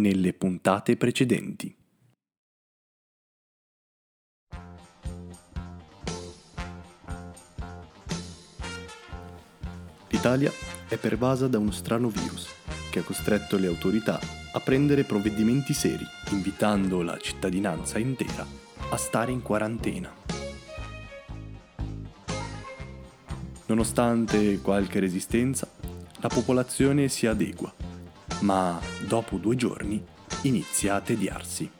nelle puntate precedenti. L'Italia è pervasa da uno strano virus che ha costretto le autorità a prendere provvedimenti seri, invitando la cittadinanza intera a stare in quarantena. Nonostante qualche resistenza, la popolazione si adegua, ma dopo due giorni inizia a tediarsi.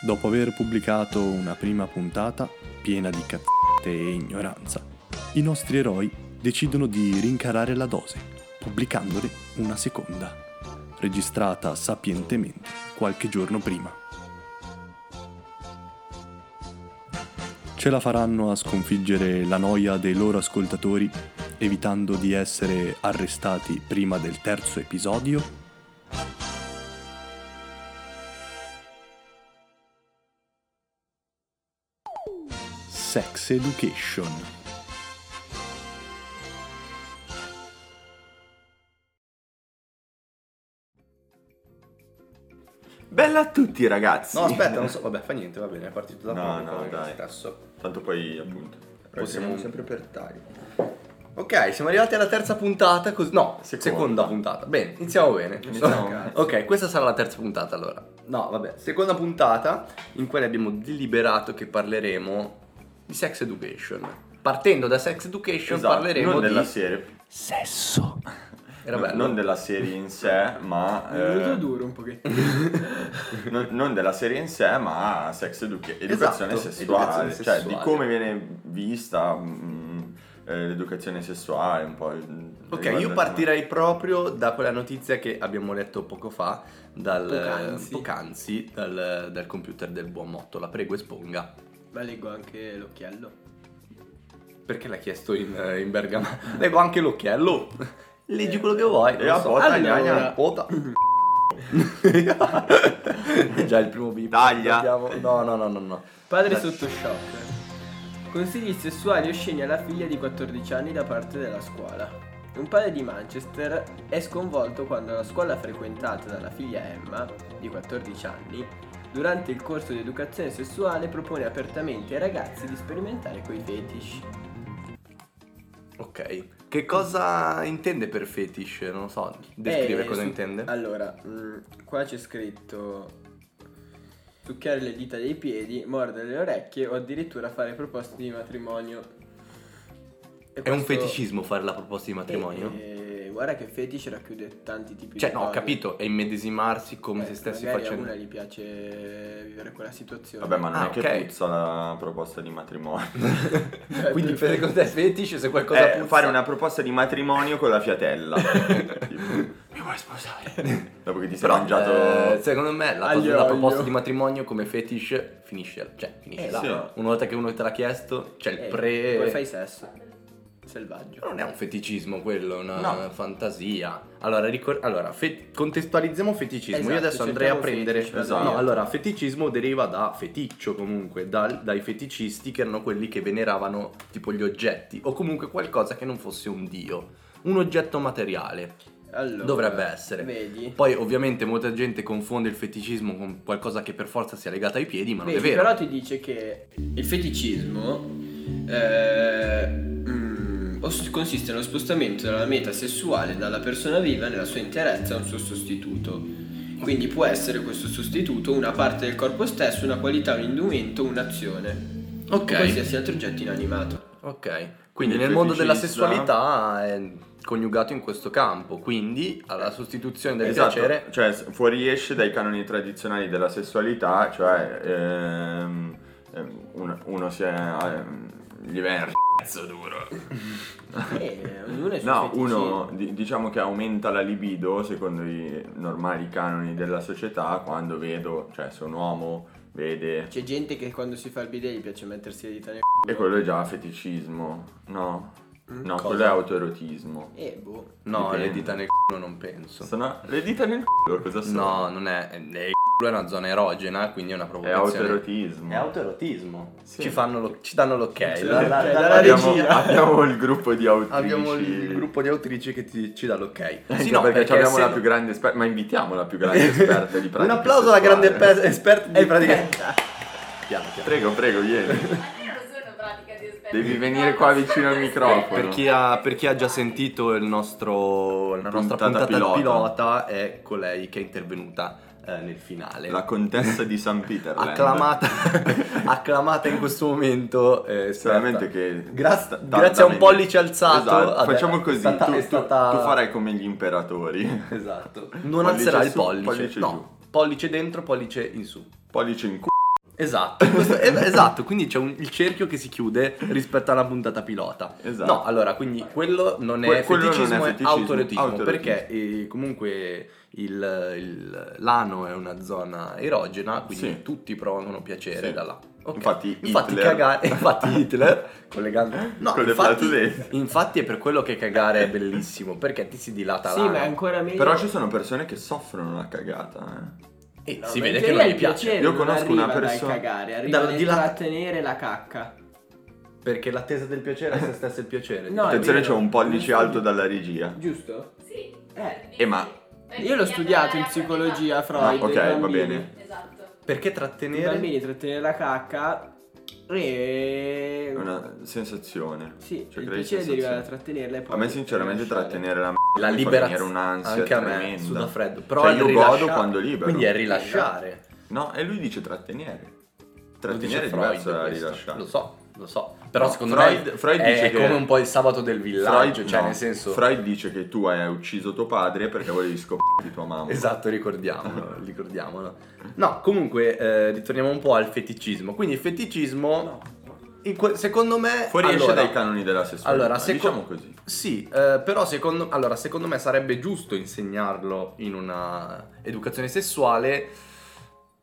Dopo aver pubblicato una prima puntata piena di cazzate e ignoranza, i nostri eroi decidono di rincarare la dose, pubblicandone una seconda, registrata sapientemente qualche giorno prima. Ce la faranno a sconfiggere la noia dei loro ascoltatori, evitando di essere arrestati prima del terzo episodio? Sex Education. Bella a tutti ragazzi! No, aspetta, non so. Vabbè, fa niente, va bene, è partito da No, poco. no, il dai. Stesso. Tanto poi appunto. Possiamo- Possiamo sempre per taglio. Ok, siamo arrivati alla terza puntata. cos- No, seconda. Seconda. puntata. Bene, iniziamo bene. Iniziamo. ok, questa sarà la terza puntata allora. No, vabbè, seconda puntata in cui abbiamo deliberato che parleremo di sex education. Partendo da sex education Esatto, parleremo non della di serie. sesso. Era bello. Non della serie in sé, ma. È venuto eh, duro un pochettino. non, non della serie in sé, ma sex educa- educazione Esatto, sessuale. educazione cioè sessuale. di come viene vista mm, eh, l'educazione sessuale, un po'. Ok, io partirei proprio da quella notizia che abbiamo letto poco fa, dal, Poc'anzi. poc'anzi, dal, dal computer del buon Motto. La prego esponga. Ma leggo anche l'occhiello. Perché l'ha chiesto in, in Bergamo? Leggo anche l'occhiello. Leggi quello che vuoi. E non a so. pota, Allora, pota. Già il primo bip. Taglia. No, no, no, no, no. Padre Dai. sotto shock. Consigli sessuali osceni alla figlia di 14 anni da parte della scuola. Un padre di Manchester è sconvolto quando la scuola frequentata dalla figlia Emma, di 14 anni, durante il corso di educazione sessuale propone apertamente ai ragazzi di sperimentare coi fetish. Ok. Che cosa intende per fetish? Non lo so. Descrive Eh, cosa su- intende. Allora, mm, qua c'è scritto succhiare le dita dei piedi, mordere le orecchie o addirittura fare proposte di matrimonio. E È un questo- feticismo fare la proposta di matrimonio? Eh, guarda che fetish racchiude tanti tipi Cioè, di no, ho cose. capito, è immedesimarsi come Eh, se stessi magari facendo. a una gli piace vivere quella situazione. Vabbè, ma non Ah, è che ok. puzza la proposta di matrimonio. Cioè, Quindi per- secondo te fetish se qualcosa Eh, puzza- fare una proposta di matrimonio con la fiatella. Tipo, Mi vuoi sposare? Dopo che ti sei Però, mangiato. eh, secondo me la, Aglio, la aglio. proposta di matrimonio come fetish finisce, cioè finisce Eh, là. sì. Una volta che uno te l'ha chiesto, c'è il eh, pre... Poi fai sesso. Selvaggio. Non è un feticismo quello, è una No. fantasia. Allora, ricor- allora, fe- contestualizziamo feticismo. Io Esatto, adesso andrei a prendere. fetish, esatto. No, allora, feticismo deriva da feticcio comunque, dal- dai feticisti che erano quelli che veneravano tipo gli oggetti o comunque qualcosa che non fosse un dio. Un oggetto materiale. Allora, Dovrebbe essere. Vedi? Poi ovviamente molta gente confonde il feticismo con qualcosa che per forza sia legato ai piedi, ma non Vedi, è vero. però ti dice che il feticismo eh, mm, consiste nello spostamento della meta sessuale dalla persona viva nella sua interezza a un suo sostituto. Quindi può essere questo sostituto una parte del corpo stesso, una qualità, un indumento, un'azione. O Ok. qualsiasi altro oggetto inanimato. Ok. Quindi Il nel mondo della sessualità è coniugato in questo campo, quindi alla sostituzione del Esatto, piacere cioè fuoriesce dai canoni tradizionali della sessualità, cioè ehm, ehm, uno, uno si è, ehm, gli viene il cazzo duro. E ognuno No, uno di- diciamo che aumenta la libido secondo i normali canoni della società quando vedo, cioè se un uomo vede C'è gente che quando si fa il bidet gli piace mettersi le dita nel e quello è già feticismo, no? Mm, No, cosa? quello è autoerotismo. Eh, boh. No, Dipende. le dita nel c***o non penso. Sono le dita nel culo, cosa sono? No, non è. è- culo è una zona erogena, quindi è una È provocazione. autoerotismo. È autoerotismo. Sì. Ci, fanno lo- ci danno l'ok. Sì, La- la- ok, la- dalla abbiamo, regia. abbiamo il gruppo di autrici. Abbiamo il gruppo di autrici che ti- ci dà l'ok. Anche Sì, no, perché, abbiamo la se- più grande esperta, ma invitiamo la più grande esperta di Un pratica applauso alla sessuale. grande pe- esperta di pratica. Piano, piano. Prego, prego, vieni. Ma io non sono pratica di esperti. Devi venire qua vicino al microfono. Per chi, ha, per chi ha già sentito il nostro, la nostra Puntata puntata pilota. pilota, è colei che è intervenuta eh, nel finale. La contessa di San Peterland. acclamata, acclamata in questo momento. Eh. Solamente che Gra- sta- grazie a un pollice alzato. Esatto, vabbè, facciamo così. stata- tu, stata- tu farai come gli imperatori. Esatto. Non Pollice alzerà il su, pollice. pollice no, giù. pollice dentro, pollice in su. Pollice in c***o. Esatto, questo- esatto, quindi c'è un- il cerchio che si chiude rispetto alla puntata pilota. Esatto. No, allora, quindi quello non è Que- quello non è feticismo, è, feticismo, autoerotismo. perché eh, comunque il, il- l'ano è una zona erogena, quindi Sì. tutti provano piacere Sì. da là. Ok. Infatti infatti Hitler- cagare, infatti Hitler, collegando... No, Con le infatti, infatti è per quello che cagare è bellissimo, perché ti si dilata Sì, l'ano. ma è ancora meglio. Però ci sono persone che soffrono la cagata. Eh. E No, si vede che non gli piace. piacere Io conosco una persona- dal cagare, arriva dal di là- trattenere la cacca. Perché l'attesa del piacere è se stesso il piacere. No, Attenzione, c'è un pollice alto dalla regia. Giusto? Sì. Eh, Eh, ma- Io l'ho studiato in psicologia, Freud. Ah, ok, i va bene. Esatto. Perché I trattenere? bambini trattenere la cacca e... È una sensazione. Sì, Cioè, il piacere deriva da sensazione. trattenerla e poi A me sinceramente trattenere la m***a La liberazione un'ansia anche a me tremenda. suda freddo però Cioè, è io rilasciare- godo quando libero. quindi è rilasciare No, e lui dice trattenere. Trattenere è diverso da rilasciare. lo so lo so però No, secondo Freud- me Freud è dice che- come un po' il sabato del villaggio Freud, cioè no, nel senso Freud dice che tu hai ucciso tuo padre perché volevi scoprire tua mamma. Esatto, ricordiamolo, ricordiamolo. No, comunque, eh, ritorniamo un po' al feticismo. Quindi il feticismo, in que- secondo me... Fuoriesce allora, dai canoni della sessualità. Allora, seco- diciamo così. Sì, eh, però secondo, allora, secondo me sarebbe giusto insegnarlo in una educazione sessuale,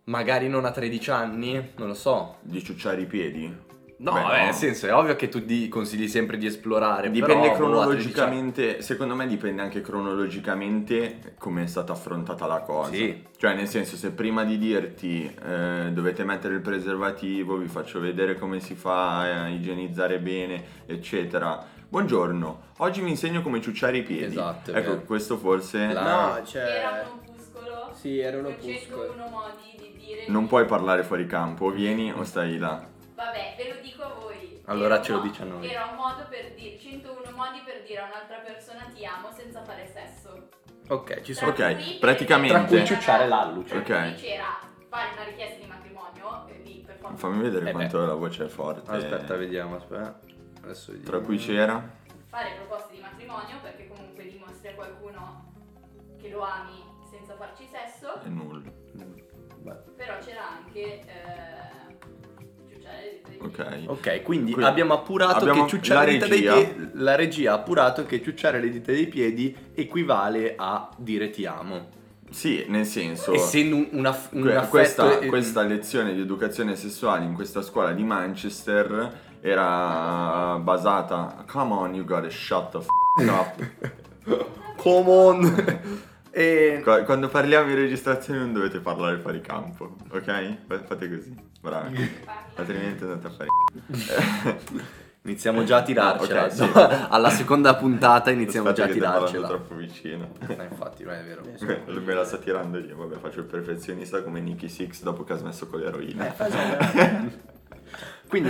magari non a 13 anni, non lo so. Di ciucciare i piedi. No, Beh, no. nel senso, è ovvio che tu di- consigli sempre di esplorare. Dipende però, boh, a 13 anni- cronologicamente, secondo me dipende anche cronologicamente come è stata affrontata la cosa. Sì. Cioè, nel senso, se prima di dirti eh, dovete mettere il preservativo, vi faccio vedere come si fa a igienizzare bene, eccetera. Buongiorno, oggi vi insegno come ciucciare i piedi. Esatto, ecco, vero. questo forse La- No, cioè... Era un opuscolo. Sì, era un opuscolo. 101 modi di dire. non puoi parlare fuori campo, vieni o stai là. Vabbè, ve lo dico a voi. Allora Era ce lo mo- dice a noi. Era un modo per dire 101 modi per dire a un'altra persona ti amo senza fare sesso. Ok, ci Tra sono... Ok, cui- praticamente- Tra cui ciucciare l'alluce. Tra Ok. c'era fare una richiesta di matrimonio, e lì per forza. Fammi vedere Eh quanto la voce è forte. Aspetta, vediamo, aspetta. Adesso vediamo. Tra cui c'era? Fare proposte di matrimonio perché comunque dimostri a qualcuno che lo ami senza farci sesso. E nulla. Beh. Però c'era anche eh, Ok. Ok, quindi Quindi abbiamo appurato abbiamo che ciucciare le la dita dei regia. piedi. La regia ha appurato che ciucciare le dita dei piedi equivale a dire ti amo. Sì, nel senso... Essendo un, una, un Que- questa, eh, questa lezione di educazione sessuale in questa scuola di Manchester era basata come on you gotta shut the f up Come on! E... Qu- quando parliamo di registrazione non dovete parlare fuori campo ok? Fa- fate così bravi altrimenti andate a fare Iniziamo già a tirarcela. Ok, sì. Alla seconda puntata iniziamo Aspetta già a tirarcela. troppo vicino Eh, infatti, non è vero. me la sta tirando io vabbè faccio il perfezionista come Nicky Six dopo che ha smesso con l'eroina Eh, esatto. Quindi,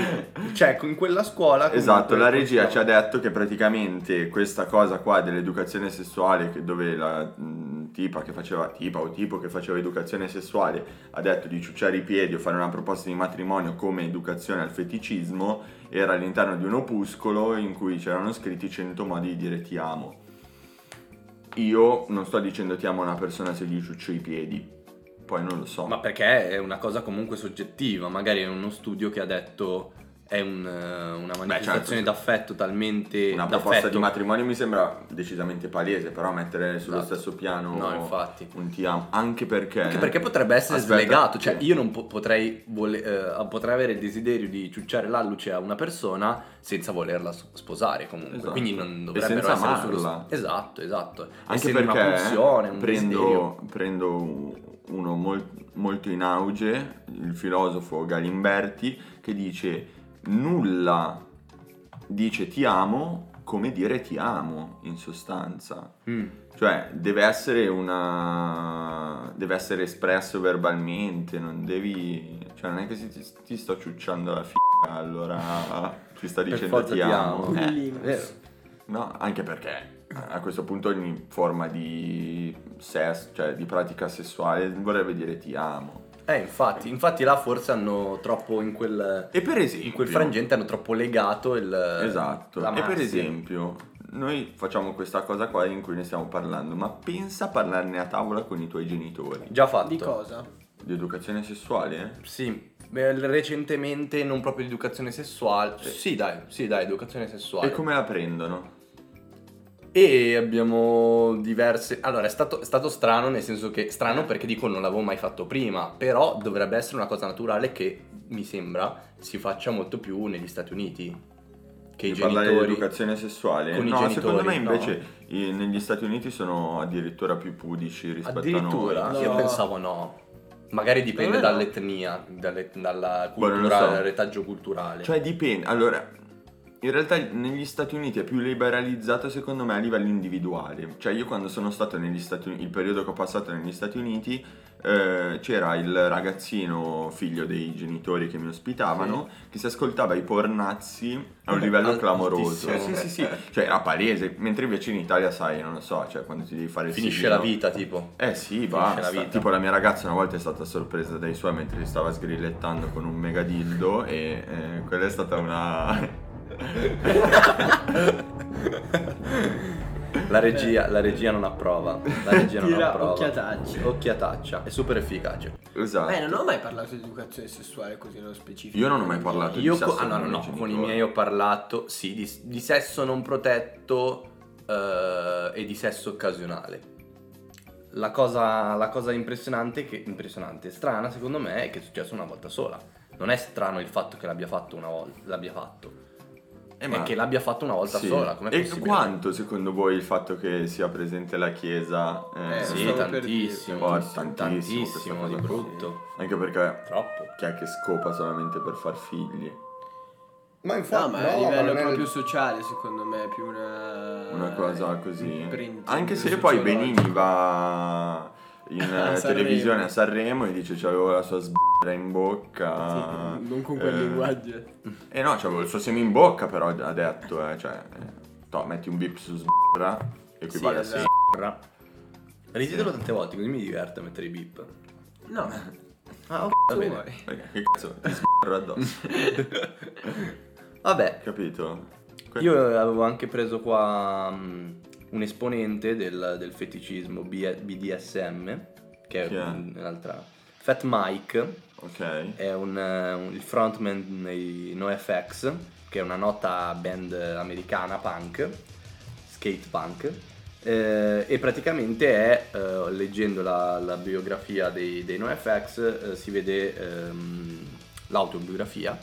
cioè, in quella scuola... Esatto, la regia ci ha detto che praticamente questa cosa qua dell'educazione sessuale, che- dove la mh, tipa che faceva, tipa o tipo che faceva educazione sessuale, ha detto di ciucciare i piedi o fare una proposta di matrimonio come educazione al feticismo, era all'interno di un opuscolo in cui c'erano scritti 100 modi di dire ti amo. Io non sto dicendo ti amo a una persona se gli ciuccio i piedi, poi non lo so. Ma perché è una cosa comunque soggettiva, magari è uno studio che ha detto è un, eh, una manifestazione certo, d'affetto talmente... Una d'affetto. proposta di matrimonio mi sembra decisamente palese, però mettere sullo Esatto. stesso piano No, infatti. un ti amo, anche perché... Anche perché potrebbe essere Aspetta, slegato, cioè sì. io non po- potrei, vole- eh, potrei avere il desiderio di ciucciare l'alluce a una persona senza volerla sposare comunque, Esatto. quindi non E dovrebbero senza essere sullo amarla. Esatto, esatto. Anche Essendo perché una pulsione, un desiderio. prendo, prendo uno mol- molto in auge, il filosofo Galimberti, che dice nulla dice ti amo come dire ti amo in sostanza. Mm. Cioè, deve essere una. deve essere espresso verbalmente, non devi. Cioè, non è che se ti, ti sto ciucciando la figa, allora ti sta dicendo ti, ti amo. amo. Eh, no, anche perché a questo punto ogni forma di sesso, cioè di pratica sessuale, vorrebbe dire ti amo. Eh, infatti, infatti là forse hanno troppo in quel, E per esempio. in quel frangente hanno troppo legato il... Esatto. la E per esempio, noi facciamo questa cosa qua in cui ne stiamo parlando, ma pensa a parlarne a tavola con i tuoi genitori. Già fatto. Di cosa? Di educazione sessuale? Sì, beh, recentemente non proprio di educazione sessuale. Sì, dai, sì, dai, educazione sessuale. E come la prendono? E abbiamo diverse. Allora, è stato, è stato strano, nel senso che strano perché dico non l'avevo mai fatto prima, però dovrebbe essere una cosa naturale che mi sembra si faccia molto più negli Stati Uniti. Che i Di parlare di genitori. educazione sessuale? con i no, genitori, secondo me no. invece i- negli Stati Uniti sono addirittura più pudici rispetto Addirittura, a noi. io No. pensavo no. Magari dipende no. dall'etnia, dalle- dalla Boh, cultura, so. dal retaggio culturale. Cioè dipende, allora, in realtà negli Stati Uniti è più liberalizzato secondo me a livello individuale. Cioè io quando sono stato negli Stati Uniti, il periodo che ho passato negli Stati Uniti, eh, c'era il ragazzino figlio dei genitori che mi ospitavano che si ascoltava i pornazzi a un livello clamoroso. altissimo. Sì, sì, sì, cioè era palese, mentre invece in Italia sai, non lo so, cioè quando ti devi fare il Finisce sigillo- la vita, tipo. eh sì, Finisce basta. la vita. Tipo la mia ragazza una volta è stata sorpresa dai suoi mentre si stava sgrillettando con un mega dildo e eh, quella è stata una... La regia, la regia non approva. La regia non Tira approva. occhiataccia. Occhiataccia. È super efficace. esatto. Beh, non ho mai parlato di educazione sessuale così nello specifico. Io non ho mai parlato di Io sesso co- allora, con i no, miei con i miei ho parlato, sì, di, di sesso non protetto eh, e di sesso occasionale. La cosa, la cosa impressionante, che, impressionante, strana secondo me, è che è successo una volta sola. Non è strano il fatto che l'abbia fatto una volta, l'abbia fatto. Eh, è ma- che l'abbia fatto una volta Sì. sola, com'è E possibile? quanto secondo voi il fatto che sia presente la chiesa? eh, Eh, Sì, stavo per tantissimo, Oh, tantissimo, tantissimo tantissimo di brutto. Anche perché Troppo. chi è che scopa solamente per far figli? Ma No, ma a livello proprio sociale, secondo me, è più una... Una cosa così. imprinting Anche se poi. Benini va in A eh, televisione a Sanremo e dice c'avevo la sua sbra in bocca. Sì, non con quel eh, linguaggio. Eh no, c'avevo il suo seme in bocca però ha detto, eh, cioè, eh, to, metti un bip su sbra, equivale Sì, a sì. Riditelo tante volte, così mi diverte a mettere i beep. No, Ah, ok, va bene. vuoi? Perché che cazzo ti sbra addosso, Vabbè, capito? Que- io avevo anche preso qua mm, un esponente del, del feticismo BDSM, che è è? un'altra... Fat Mike, Ok. è un, un- il frontman dei NoFX, che è una nota band americana punk, skate punk, eh, e praticamente è, eh, leggendo la, la biografia dei, dei NoFX, eh, si vede ehm, l'autobiografia,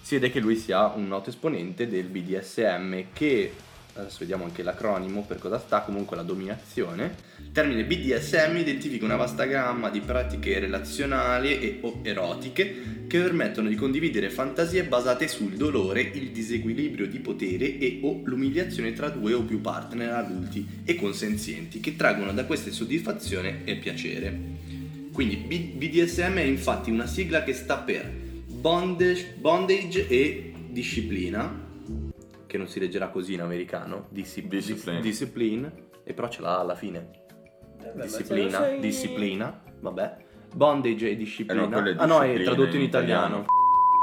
si vede che lui sia un noto esponente del BDSM che, adesso vediamo anche l'acronimo per cosa sta, comunque la dominazione. Il termine BDSM identifica una vasta gamma di pratiche relazionali e o erotiche che permettono di condividere fantasie basate sul dolore, il disequilibrio di potere e o l'umiliazione tra due o più partner adulti e consenzienti che traggono da queste soddisfazione e piacere. Quindi BDSM è infatti una sigla che sta per bondage, bondage e disciplina, che non si leggerà così in americano, disci- Discipline. dis- discipline, e però ce l'ha alla fine. Se disciplina, sai- disciplina, vabbè. Bondage e disciplina. Eh no, ah no, è tradotto in in italiano.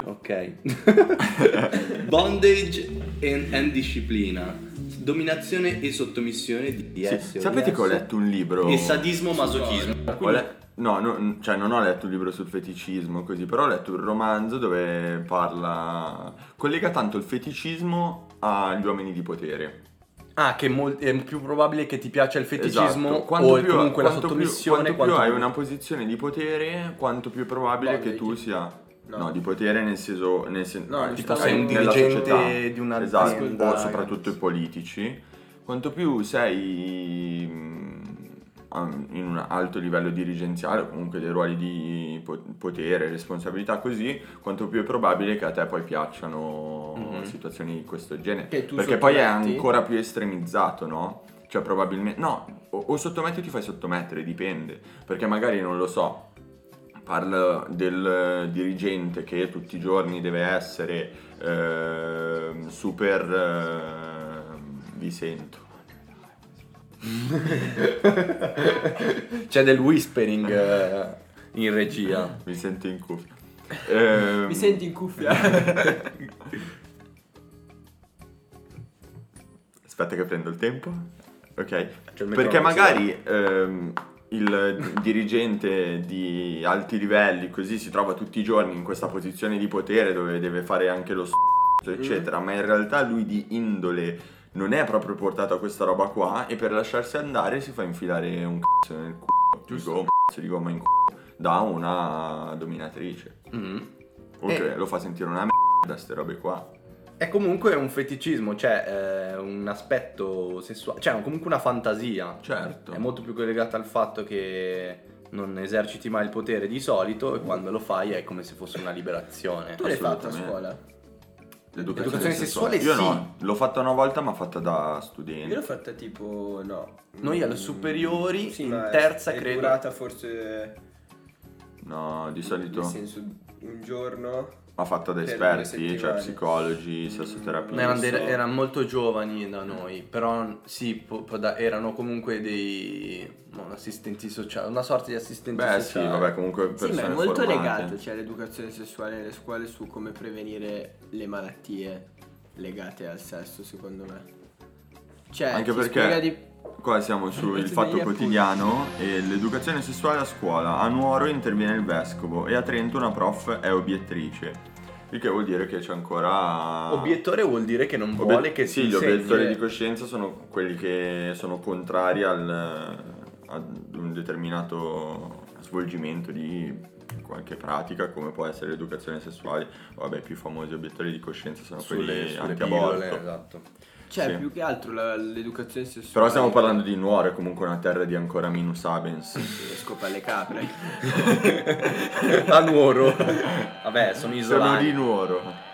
Ok. Bondage and, and disciplina. dominazione e sottomissione di Sì, S. Sapete che ho letto un libro... E sadismo masochismo. Le- No, no, cioè non ho letto un libro sul feticismo così, però ho letto un romanzo dove parla... collega tanto il feticismo agli uomini di potere. Ah, che mol- è più probabile che ti piaccia il feticismo Esatto. Quanto o più- comunque la quanto più- sottomissione. quanto più hai una posizione di potere, quanto più è probabile Boh, che tu sia... No. No. di potere nel senso... Nel sen- No, eh, tipo sei un dirigente di un'azienda, Esatto, o ragazzi. soprattutto i politici. Quanto più sei in un alto livello dirigenziale o comunque dei ruoli di po- potere, responsabilità così, quanto più è probabile che a te poi piacciono Mhm. situazioni di questo genere. Perché poi è sottometti? ancora più estremizzato, no? Cioè probabilmente... No, o, o sottometti o ti fai sottomettere, dipende. Perché magari non lo so, parla del eh, dirigente che tutti i giorni deve essere ehm, super... ehm, vi sento. C'è del whispering eh, in regia. Mi sento in cuffia. Ehm, Mi senti in cuffia? Aspetta che prendo il tempo. Ok. Perché magari ehm, il dirigente di alti livelli così si trova tutti i giorni in questa posizione di potere dove deve fare anche lo s***o, eccetera, ma in realtà lui di indole non è proprio portato a questa roba qua e per lasciarsi andare si fa infilare un cazzo nel culo, giusto? Un cazzo di gomma in culo da una dominatrice. Mhm. O che Eh. lo fa sentire una merda, ste robe qua. È comunque un feticismo, cioè eh, un aspetto sessuale, cioè comunque una fantasia. Certo. È molto più collegata al fatto che non eserciti mai il potere di solito e quando lo fai è come se fosse una liberazione. tu l'hai fatto a scuola? L'educazione sessuale Io sì. no, l'ho fatta una volta ma fatta da Io studente. l'ho fatta tipo, no. Noi alle superiori, sì, in ma è- terza è credo. durata forse, No, di nel solito senso, un giorno. Ma fatta da esperti, cioè psicologi, sessoterapia. No, erano, dei- erano molto giovani da noi, però sì, po- po- da- erano comunque dei no, assistenti sociali, una sorta di assistenti Beh sì, sociali. vabbè, comunque Sì, persone ma è molto formate. legato, cioè l'educazione sessuale nelle scuole su come prevenire le malattie legate al sesso, secondo me. Cioè, Anche ti perché- spiega di- Qua siamo sul fatto quotidiano e l'educazione sessuale a scuola. A Nuoro interviene il vescovo e a Trento una prof è obiettrice. Il che vuol dire che c'è ancora... Obiettore vuol dire che non Obie- vuole che sì, si gli insegni. obiettori di coscienza sono quelli che sono contrari al, ad un determinato svolgimento di qualche pratica come può essere l'educazione sessuale. Vabbè, i più famosi obiettori di coscienza sono sulle, quelli sulle anti-aborto. pillole, esatto. Cioè, Sì. più che altro la- l'educazione sessuale. Però stiamo parlando di Nuoro, è comunque una terra di ancora minus abens. Scopa alle capre. a Nuoro. Vabbè, sono Sono isolani. di Nuoro.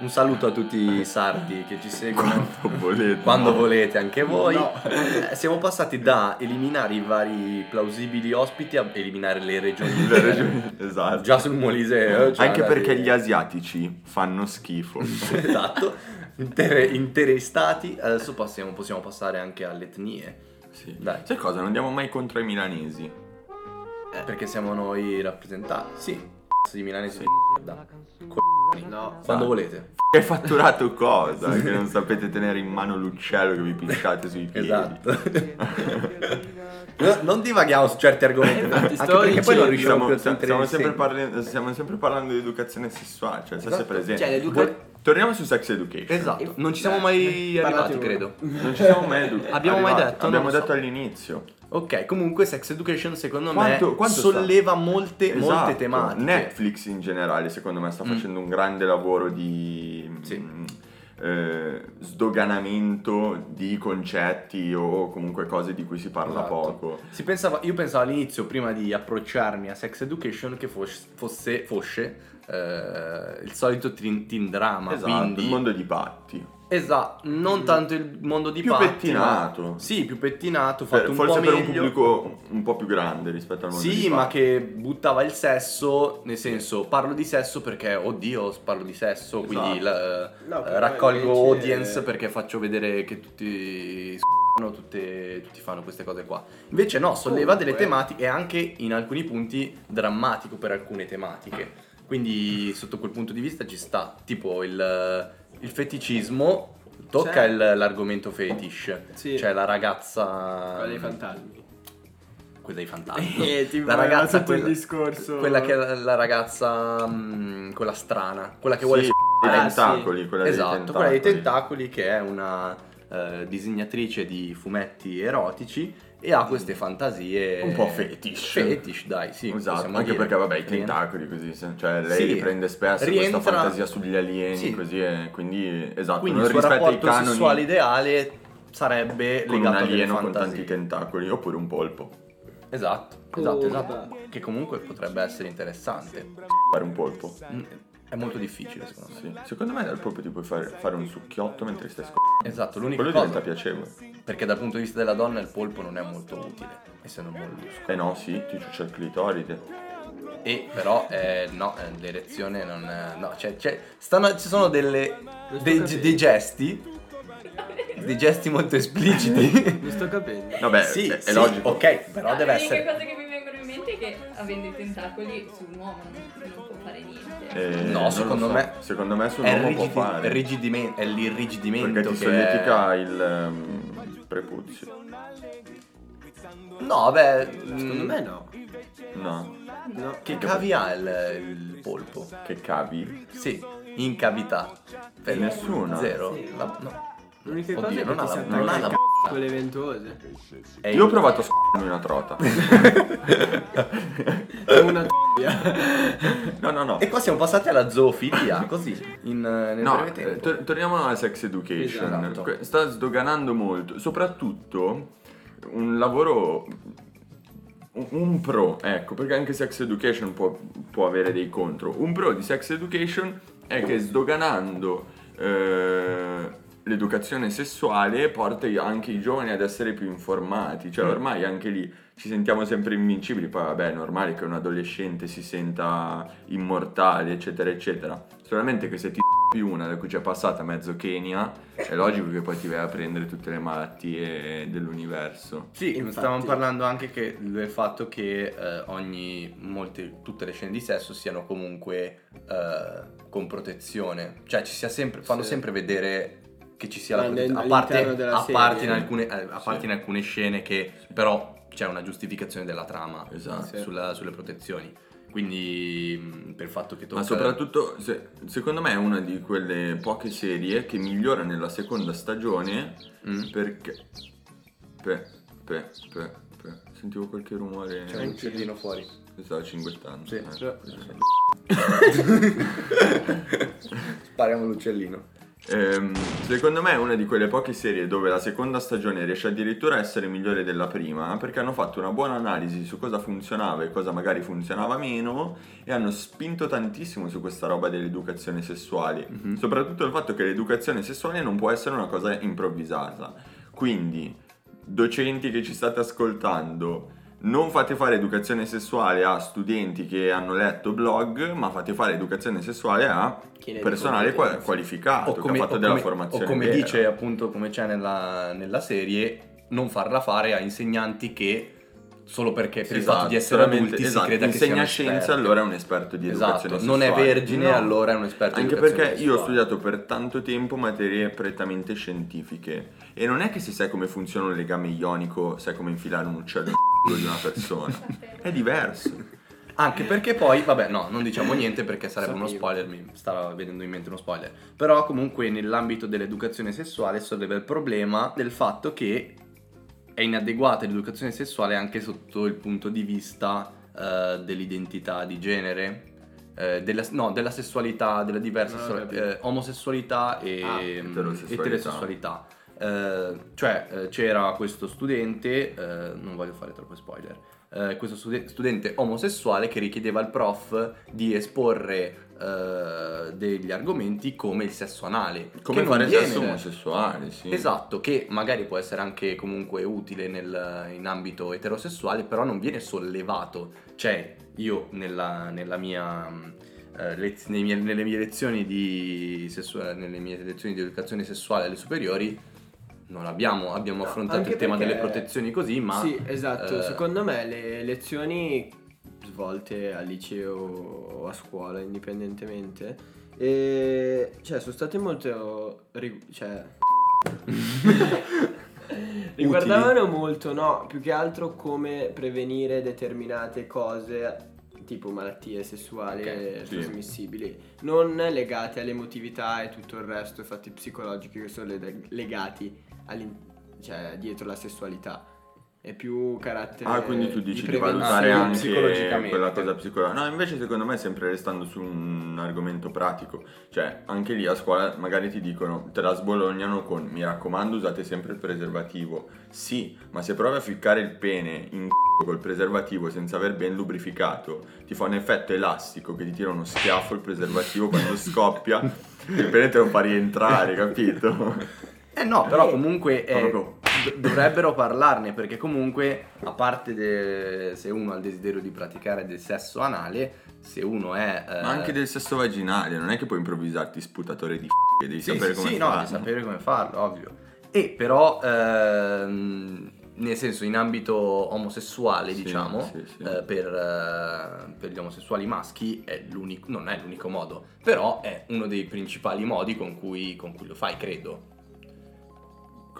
Un saluto a tutti i sardi che ci seguono. Quando volete. Quando no? volete, anche voi. No. Eh, siamo passati da eliminare i vari plausibili ospiti a eliminare le regioni. Le regioni- esatto. Già sul Moliseo. cioè, Anche perché gli asiatici fanno schifo. esatto. Intere, interi stati. Adesso passiamo, possiamo passare anche alle etnie. Sì. Dai. Sai cosa? Non andiamo mai contro i milanesi. Eh, perché siamo noi rappresentati. Sì. c***o di milanesi. Sì. merda. Co- No. Quando Esatto. volete. Hai fatturato cosa? che non sapete tenere in mano l'uccello che vi pisciate sui piedi. Esatto. No, non divaghiamo su certi argomenti. Infatti, anche perché poi non riusciamo più Stiamo, a stiamo, tenere sempre parla- stiamo sempre parlando di educazione sessuale, cioè se sei Esatto. presente. Cioè, l'educa- Vol- Torniamo su sex education. Esatto, non ci siamo Dai, mai parlate arrivati, voi. credo. Non ci siamo mai edu- Abbiamo mai detto? Abbiamo detto so. all'inizio. Ok, comunque Sex Education secondo Quanto- me quanto solleva molte, molte Esatto. tematiche. Netflix in generale, secondo me, sta Mm. facendo un grande lavoro di Sì. mm, eh, sdoganamento di concetti o comunque cose di cui si parla Esatto. poco. Si pensava, io pensavo all'inizio, prima di approcciarmi a Sex Education, che fos- fosse, fosse eh, il solito teen, teen drama. esatto, quindi, il mondo di patti. Esatto, non tanto il mondo di Più patti, pettinato. ma- Sì, più pettinato, Per- fatto un forse po' per un meglio. pubblico un po' più grande rispetto al mondo di Sì, ma che buttava il sesso, nel senso, parlo di sesso perché, oddio, parlo di sesso, quindi Esatto. la- No, eh, raccolgo invece- audience perché faccio vedere che tutti tutte, tutti fanno queste cose qua. Invece no, solleva delle Comunque- tematiche e anche in alcuni punti drammatico per alcune tematiche. Quindi sotto quel punto di vista ci sta, tipo il, il feticismo tocca il- l'argomento fetish. Sì. Cioè la ragazza... Quella dei fantasmi. Quella dei fantasmi. Eh, tipo, la ragazza tutto il quella, discorso. quella che è la, la ragazza mm, quella strana, quella che Sì, vuole i Ah, tentacoli, quella dei Esatto, tentacoli. quella dei tentacoli che è una eh, disegnatrice di fumetti erotici e ha queste fantasie Un po' fetish. Fetish, dai, sì, Esatto, anche dire. perché vabbè i tentacoli così, cioè lei Sì, riprende spesso rientra- questa fantasia sugli alieni Sì. così e quindi esatto, Quindi non il suo rispetta i rapporto canoni sessuale ideale sarebbe con un legato a delle alieno con tanti tentacoli oppure un polpo. Esatto, Oh, esatto, esatto. vabbè. Che comunque potrebbe essere interessante. Fare un polpo. Mm, È molto difficile secondo me. Sì. Secondo me dal polpo ti puoi fare, fare un succhiotto mentre stai scoprendo. Esatto, l'unica Quello cosa diventa piacevole. Perché dal punto di vista della donna il polpo non è molto utile, essendo un mollusco. Eh no, sì, ti ciuccia il clitoride. E però eh, no, eh, l'erezione non. eh, no, cioè, c'è- stanno- ci sono delle, sto dei, capendo. dei gesti. Dei gesti molto espliciti. Non sto capendo. Vabbè, sì, è, è sì, logico. ok, però deve essere. cose che mi vengono in mente è che avendo i tentacoli su un uomo non, non può fare niente. Eh, No, non lo secondo so. me- Secondo me su un È, uomo può rigidi- fare. è rigidime- è l'irrigidimento perché ti che è... il ehm, prepuzio. No, beh. Secondo me no. No, No. Che cavi ha il, il polpo? che cavi. Sì, in cavità. Per Nessuna. Zero. Sì. La- no. L'unica Oddio, cosa è che non ti ha si la- attacca non ha il la c***o con le ventose. È Io ho provato a sc***armi una trota. È una t***ia. No, no, no. E qua siamo passati alla zoofilia, così, in, eh, nel No, breve eh, tempo. tor- torniamo alla sex education. Esatto. Que- Sta sdoganando molto, soprattutto un lavoro un- un pro, ecco, perché anche sex education può, può avere dei contro. Un pro di sex education è che sdoganando eh, l'educazione sessuale porta anche i giovani ad essere più informati. Cioè, Mm. ormai anche lì ci sentiamo sempre invincibili. Poi, vabbè, è normale che un adolescente si senta immortale, eccetera, eccetera. Solamente che se ti più una da cui c'è passata mezzo Kenya, è logico che poi ti vai a prendere tutte le malattie dell'universo. Sì, Infatti- stavamo parlando anche che del fatto che eh, ogni, molte, tutte le scene di sesso siano comunque eh, con protezione. Cioè ci sia sempre, fanno Sì. sempre vedere che ci sia la protezione. A parte, della a parte in alcune, eh, a parte in alcune scene che però c'è una giustificazione della trama Esatto. eh, sulla- sulle protezioni. Quindi per il fatto che tocca... Ma soprattutto, se- secondo me è una di quelle poche serie che migliora nella seconda stagione Mm. perché... Pe, pe, pe, pe. Sentivo qualche rumore. C'è un uccellino fuori. Stavo cinguettando. Sì. Eh, Sì. questo. Spariamo l'uccellino. Ehm, secondo me è una di quelle poche serie dove la seconda stagione riesce addirittura a essere migliore della prima perché hanno fatto una buona analisi su cosa funzionava e cosa magari funzionava meno e hanno spinto tantissimo su questa roba dell'educazione sessuale. Mhm. Soprattutto il fatto che l'educazione sessuale non può essere una cosa improvvisata. Quindi, docenti che ci state ascoltando, non fate fare educazione sessuale a studenti che hanno letto blog, ma fate fare educazione sessuale a personale di qua- competenza. qualificato che ha fatto o della come- formazione. o come vera. dice appunto come c'è nella, nella serie non farla fare a insegnanti che solo perché per il Esatto, fatto di essere adulti esatto, si creda che insegna siano esperti. allora è un esperto di educazione esatto non è sessuale. vergine No. allora è un esperto di Anche educazione perché io ho sessuale. studiato per tanto tempo materie prettamente scientifiche e non è che se sai come funziona un legame ionico sai come infilare un uccello culo di una persona. È diverso. anche perché poi vabbè no non diciamo niente perché sarebbe uno spoiler mi stava venendo in mente uno spoiler però comunque nell'ambito dell'educazione sessuale solleva il problema del fatto che è inadeguata l'educazione sessuale anche sotto il punto di vista eh, dell'identità di genere, eh, della, no, della sessualità, della diversa capito. eh, omosessualità e Ah, mm, eterosessualità. eterosessualità. Eh, cioè eh, c'era questo studente, eh, non voglio fare troppo spoiler, eh, questo stude- studente omosessuale che richiedeva al prof di esporre eh, degli argomenti come il sesso anale. Come fare viene- sesso omosessuale, sì. Esatto, che magari può essere anche comunque utile nel- in ambito eterosessuale, però non viene sollevato. Cioè, io nella, nella mia, eh, lez- miei- nelle mie lezioni di sessua- nelle mie lezioni di educazione sessuale alle superiori non abbiamo, abbiamo affrontato anche il tema perché- delle protezioni così, ma Sì, esatto. eh, Secondo me le lezioni svolte al liceo o a scuola, indipendentemente, e, cioè, sono state molto... cioè, Riguardavano molto, no, più che altro come prevenire determinate cose, tipo malattie sessuali Ok, sì. trasmissibili, non legate all'emotività e tutto il resto, fatti psicologici che sono le- legati cioè, dietro la sessualità. È più carattere Ah, quindi tu dici di, prevenzione. valutare anche psicologicamente. quella cosa psicologica. No, invece secondo me sempre restando su un argomento pratico, cioè anche lì a scuola magari ti dicono, te la sbolognano con mi raccomando usate sempre il preservativo. Sì, ma se provi a ficcare il pene in c***o col preservativo senza aver ben lubrificato, ti fa un effetto elastico che ti tira uno schiaffo il preservativo quando scoppia, il pene te lo fa rientrare, capito? Eh no, però comunque eh, Proprio- do- dovrebbero parlarne perché comunque a parte de- se uno ha il desiderio di praticare del sesso anale, se uno è... eh, Ma anche del sesso vaginale, non è che puoi improvvisarti sputatore di f***, devi sì, sapere sì, come sì, no, farlo. di sapere come farlo, ovvio. E però ehm, nel senso in ambito omosessuale, Sì, diciamo, sì, sì. eh, per, eh, per gli omosessuali maschi è l'unico, non è l'unico modo, però è uno dei principali modi con cui, con cui lo fai, credo.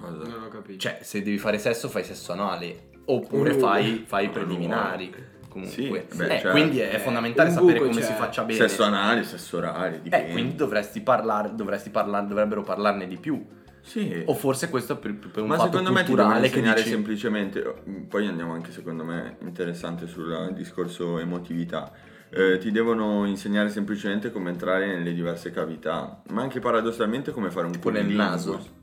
Cosa? Non ho capito. Cioè, se devi fare sesso, fai sesso anale. Oppure Uh. fai, fai i preliminari. Comunque. Sì, beh, Eh, certo. Quindi è Eh, fondamentale sapere buco come si c'è. faccia bene. Sesso anale, sesso orale, dipende. Eh, quindi dovresti parlare, dovresti parlare, dovrebbero parlarne di più. Sì. O forse questo è per, per un Ma fatto secondo me culturale che insegnare dici... semplicemente, poi andiamo anche secondo me interessante sul discorso emotività, Eh, ti devono insegnare semplicemente come entrare nelle diverse cavità, ma anche paradossalmente come fare un Tipo nel naso.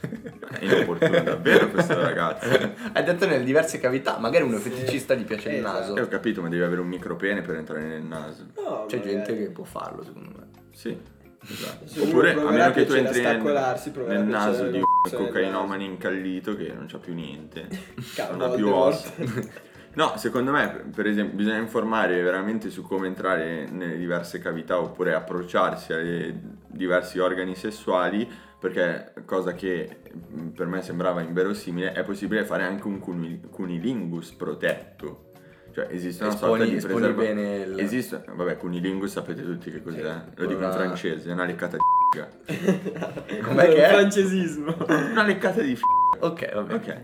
È inopportuno davvero questo ragazzo. Hai detto nelle diverse cavità, magari uno Sì. feticista gli piace il Esatto. naso. E ho capito, ma devi avere un micropene per entrare nel naso. No, C'è magari. gente che può farlo, secondo me. Sì, esatto. Se Oppure a meno che tu entri nel, nel naso di un cocainomane incallito che non c'ha più niente. Cavolo, non ha più ossa. No, secondo me, per esempio, bisogna informare veramente su come entrare nelle diverse cavità oppure approcciarsi ai diversi organi sessuali, perché cosa che mh, per me sembrava inverosimile, è possibile fare anche un cuni- cunilingus protetto. Cioè esiste una sorta Esponi, di esponi preservativo. bene il... Esiste, vabbè, cunilingus sapete tutti che cos'è, Sì, lo dico in quella- francese, è una leccata di f***a. Com'è che è? Francesismo. Una leccata di f***a. Ok, vabbè. Ok.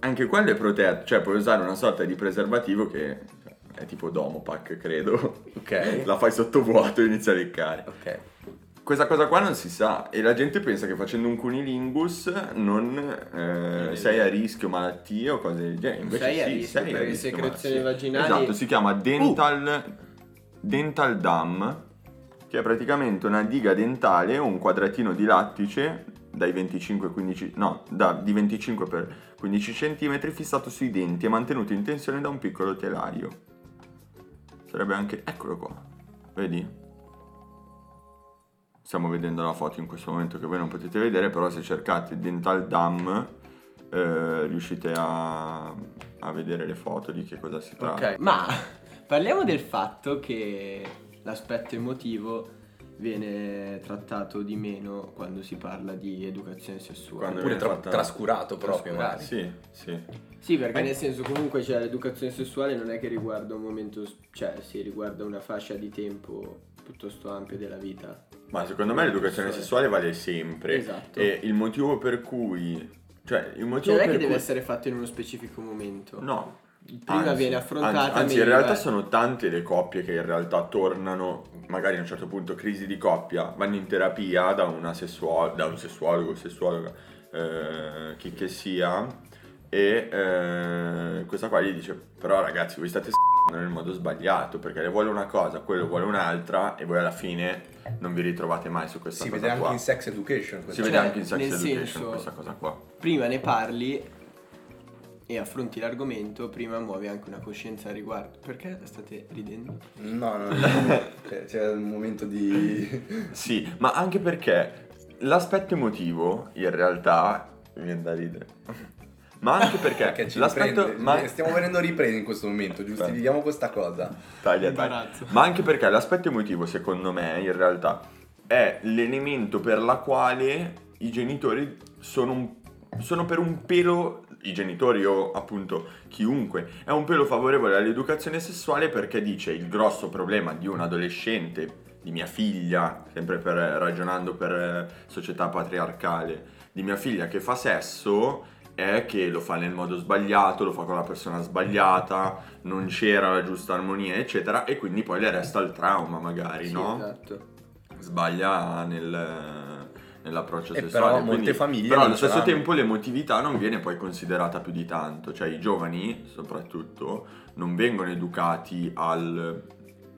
Anche quello è protetto, cioè puoi usare una sorta di preservativo che è tipo Domopac, credo. Ok. La fai sottovuoto e inizia a leccare. Ok. Questa cosa qua non si sa e la gente pensa che facendo un cunilingus non eh, sei a rischio malattie o cose del genere. Invece Sei a sì, rischio, sei a rischio secrezioni vaginali- Esatto, si chiama dental, dental dam, che è praticamente una diga dentale o un quadratino di lattice dai 25 15 no, da, di 25 per 15 cm fissato sui denti e mantenuto in tensione da un piccolo telaio. Sarebbe anche eccolo qua. Vedi? Stiamo vedendo la foto in questo momento che voi non potete vedere, però se cercate Dental Dam eh, riuscite a, a vedere le foto di che cosa si tratta. Ok. Ma parliamo del fatto che l'aspetto emotivo viene trattato di meno quando si parla di educazione sessuale. Quando Oppure tra- fatta- trascurato proprio, magari. Sì, sì. Sì, perché nel senso comunque cioè, l'educazione sessuale non è che riguarda un momento, cioè si riguarda una fascia di tempo piuttosto ampia della vita. Ma secondo me l'educazione sessuale vale sempre. Esatto. E il motivo per cui... Cioè, il motivo Cioè non è che deve cui... essere fatto in uno specifico momento. No. Prima Anzi, viene affrontata Anzi, anzi, in realtà sono tante le coppie che in realtà tornano, magari a un certo punto crisi di coppia, vanno in terapia da, una sessuo- da un sessuologo, sessuologa, eh, chi che sia, e eh, questa qua gli dice, però ragazzi voi state s***ando nel modo sbagliato, perché le vuole una cosa, quello vuole un'altra, e voi alla fine non vi ritrovate mai su questa Si cosa vede anche qua. in sex education. si questo. vede Cioè, anche in sex nel education senso- questa cosa qua. Prima ne parli e affronti l'argomento, prima muovi anche una coscienza al riguardo. Perché state ridendo? No, no, no. C'è- C'è un momento di... Sì, ma anche perché l'aspetto emotivo in realtà mi viene da ridere. Ma anche perché, Perché ci l'aspetto riprende. ma, Stiamo venendo riprese in questo momento, giustifichiamo questa cosa. taglia, taglia. Ma anche perché l'aspetto emotivo secondo me in realtà è l'elemento per la quale i genitori sono, un- sono per un pelo i genitori o appunto chiunque è un pelo favorevole all'educazione sessuale perché dice il grosso problema di un adolescente di mia figlia, sempre per, ragionando per eh, società patriarcale, di mia figlia che fa sesso è che lo fa nel modo sbagliato, lo fa con la persona sbagliata, non c'era la giusta armonia, eccetera, e quindi poi le resta il trauma magari, Sì, no? esatto. Sbaglia nel, nell'approccio E sessuale. però molte quindi- famiglie Però allo stesso tempo l'emotività non viene poi considerata più di tanto, cioè i giovani soprattutto non vengono educati al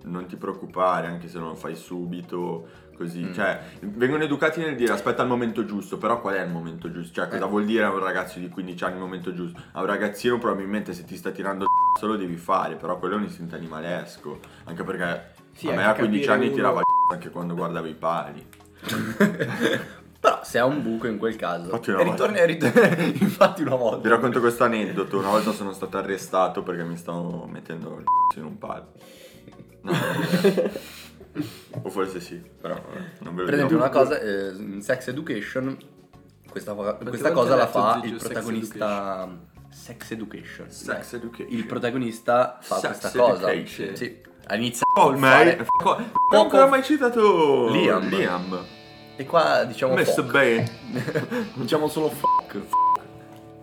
non ti preoccupare anche se non lo fai subito, così, Mm. cioè vengono educati nel dire aspetta il momento giusto, però qual è il momento giusto? Cioè cosa Eh. vuol dire a un ragazzo di 15 anni il momento giusto? A un ragazzino probabilmente se ti sta tirando il c***o lo devi fare, però quello è un istinto animalesco, anche perché Sì, a me a 15 capire anni uno- tirava il c***o anche quando guardavo i pali. Però se ha un buco in quel caso. Infatti una ritorni, e ritorni- infatti una volta. Vi racconto questo aneddoto. Una volta sono stato arrestato perché mi stavo mettendo il c***o in un palo. No, o forse sì, però non ve lo Per esempio, una cosa, eh, in Sex Education, questa, questa cosa la fa il Sex protagonista. Sex Education. Sex Beh, education. Il protagonista fa Sex questa cosa. education. Sì. Inizia Oh, ma fare... non ho ancora mai citato Liam. Liam. E qua diciamo Messo bene. diciamo solo fuck.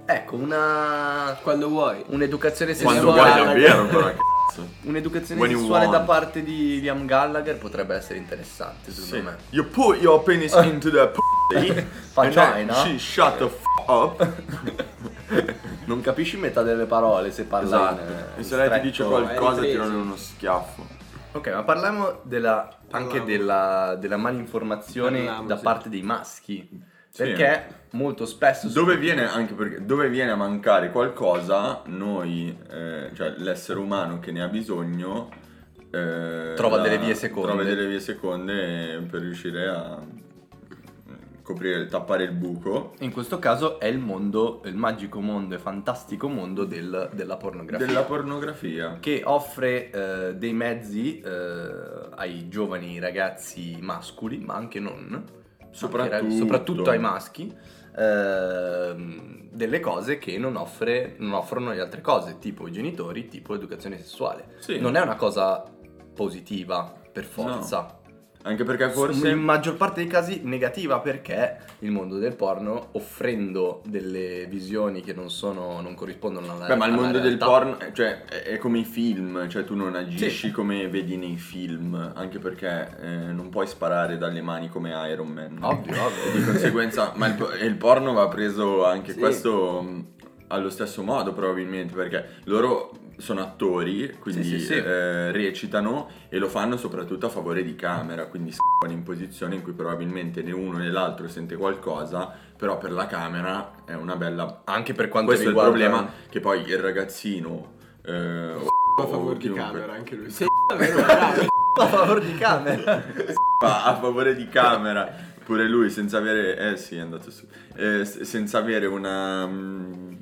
Ecco, una... Quando vuoi. Un'educazione Quando sessuale... vuoi davvero, però cazzo. Un'educazione When sessuale da parte di Liam Gallagher potrebbe essere interessante, secondo Sì. me. You put your penis into the pussy and Vagina. then she shut the f up. Non capisci metà delle parole se parla Esatto. in, eh, E in se lei ti stretto. dice qualcosa ripresi. tirano uno schiaffo. Ok, ma parliamo della, anche Parliamo. della, della malinformazione Parliamo, da sì. parte dei maschi. Sì. Perché molto spesso... Dove viene, anche perché, dove viene a mancare qualcosa, noi, eh, cioè l'essere umano che ne ha bisogno, eh, Trova delle vie seconde. Trova delle vie seconde per riuscire a mm, coprire, tappare il buco In questo caso è il mondo, il magico mondo e fantastico mondo del- della pornografia. della pornografia. che offre eh, dei mezzi eh, ai giovani ragazzi masculi, ma anche non, Soprattutto. soprattutto ai maschi, ehm, delle cose che non, offre, non offrono le altre cose, tipo i genitori, tipo l'educazione sessuale. Sì. Non è una cosa positiva per forza. Anche perché In forse... maggior parte dei casi negativa perché il mondo del porno offrendo delle visioni che non sono non corrispondono alla Beh, ma il mondo del realtà. porno, eh, cioè, è, come i film, cioè tu non agisci Sì. come vedi nei film, anche perché eh, non puoi sparare dalle mani come Iron Man. Ovvio, ovvio. E di conseguenza, ma il, il porno va preso anche Sì. questo mh, allo stesso modo probabilmente, perché loro sono attori, quindi Sì, sì, sì. eh, recitano e lo fanno soprattutto a favore di camera, quindi pongono in posizione in cui probabilmente né uno né l'altro sente qualcosa, però per la camera è una bella... Anche per quanto Questo riguarda è il problema, che poi il ragazzino... eh, o- A favore di chiunque camera, anche lui. Davvero bravo. a favore di camera. a favore di camera pure lui senza avere eh sì è andato su Eh, senza avere una mm,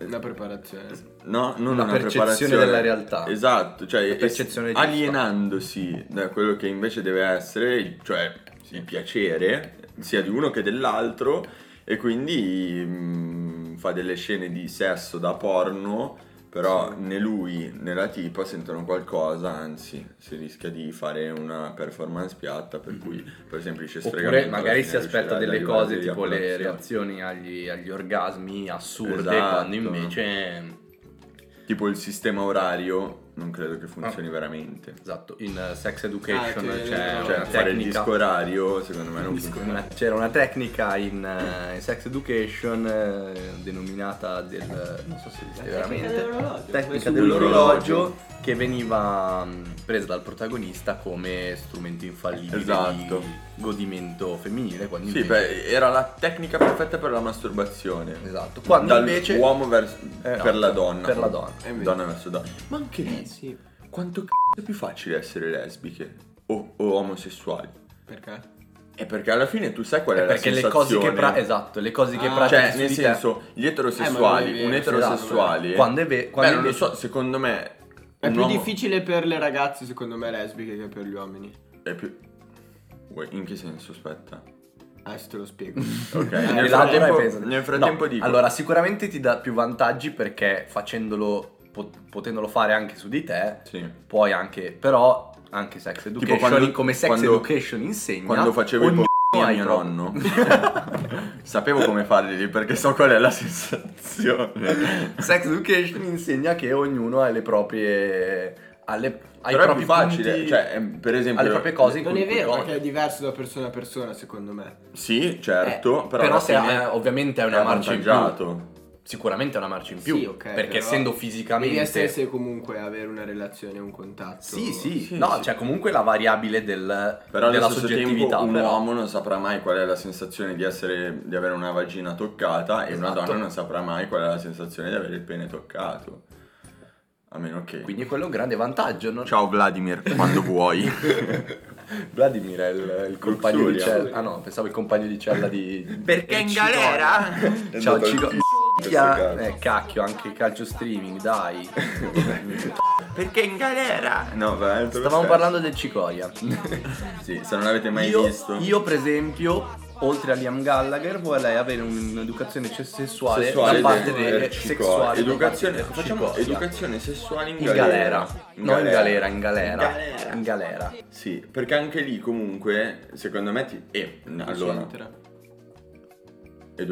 Una preparazione. no non Una una, percezione preparazione della realtà. esatto cioè alienandosi da quello che invece deve essere cioè il piacere sia di uno che dell'altro e quindi mm, fa delle scene di sesso da porno però Sì. né lui né la tipa sentono qualcosa, anzi si rischia di fare una performance piatta per cui per semplice sfregamento Oppure magari si aspetta delle cose tipo le reazioni agli, agli orgasmi assurde, Esatto. quando invece... Tipo il sistema orario non credo che Ah. funzioni veramente. Esatto, in uh, Sex Education Ah, c'è Cioè una fare il tecnica... disco orario secondo me non Disco- funziona. una- c'era una tecnica in, eh, in Sex Education eh, denominata del... non so se esiste veramente... dell'orologio. Tecnica dell'orologio che veniva mh, presa dal protagonista come strumento infallibile Esatto. di godimento femminile quando Sì, invece... beh, era la tecnica perfetta per la masturbazione. Esatto, quando Dal invece... uomo verso Eh, no, per la donna. per la donna. Eh. Donna verso donna. Ma anche lì, Eh, sì. quanto c***o è più facile essere lesbiche o, o omosessuali? Perché? È perché alla fine tu sai qual è, Eh, la perché le sensazione. cose che pra- esatto, le cose che Ah, pratichi Cioè, nel senso, gli Eh, eterosessuali, è un vero, eterosessuale. quando è ve- Beh, quando non lo invece- so, secondo me. È più uomo- difficile per le ragazze, secondo me, lesbiche che per gli uomini. È più. Uè, In che senso? Aspetta. Adesso te lo spiego. Ok, Eh, nel frattempo, nel frattempo No, dico. Allora, sicuramente ti dà più vantaggi perché facendolo, pot- potendolo fare anche su di te, Sì. puoi anche, però anche sex Tipo education, quando- come sex quando- education insegna. Quando facevo i ognuno po' ha a i mio nonno, sapevo come farli perché so qual è la sensazione. Sex education insegna che ognuno ha le proprie. alle, Però è più facile, punti- cioè, ehm, per esempio... ha le proprie cose Non è vero perché è diverso da persona a persona, secondo me. Sì, certo, Eh, però, però se fine eh, ovviamente è una è marcia in più. Sicuramente è una marcia in più. Sì, ok, perché essendo Devi fisicamente. essere comunque avere una relazione, un contatto. Sì, sì, Sì, no, sì. c'è comunque la variabile del, Però della allo stesso tempo soggettività. un però. uomo non saprà mai qual è la sensazione di, essere, di avere una vagina toccata e una Esatto. donna non saprà mai qual è la sensazione di avere il pene toccato. A meno che... Quindi quello è un grande vantaggio. Non... Ciao Vladimir, quando vuoi. Vladimir è il, il compagno di Luxuria. cella. Ah no, pensavo il compagno di cella di. Perché di in galera? Ciao Cico. In caso. eh, cacchio, anche calcio streaming, dai. Perché in galera? No, veramente. Stavamo per parlando del Cicoria. Sì, se non l'avete mai io, visto. io, per esempio, oltre a Liam Gallagher, vorrei avere un'educazione sessuale, sessuale da parte del- sessuale Educazione, parte facciamo Cicoria. educazione sessuale in in galera. galera. No, in galera, in galera. galera. In galera. Sì, perché anche lì comunque, secondo me, ti... eh, allora, C'entra.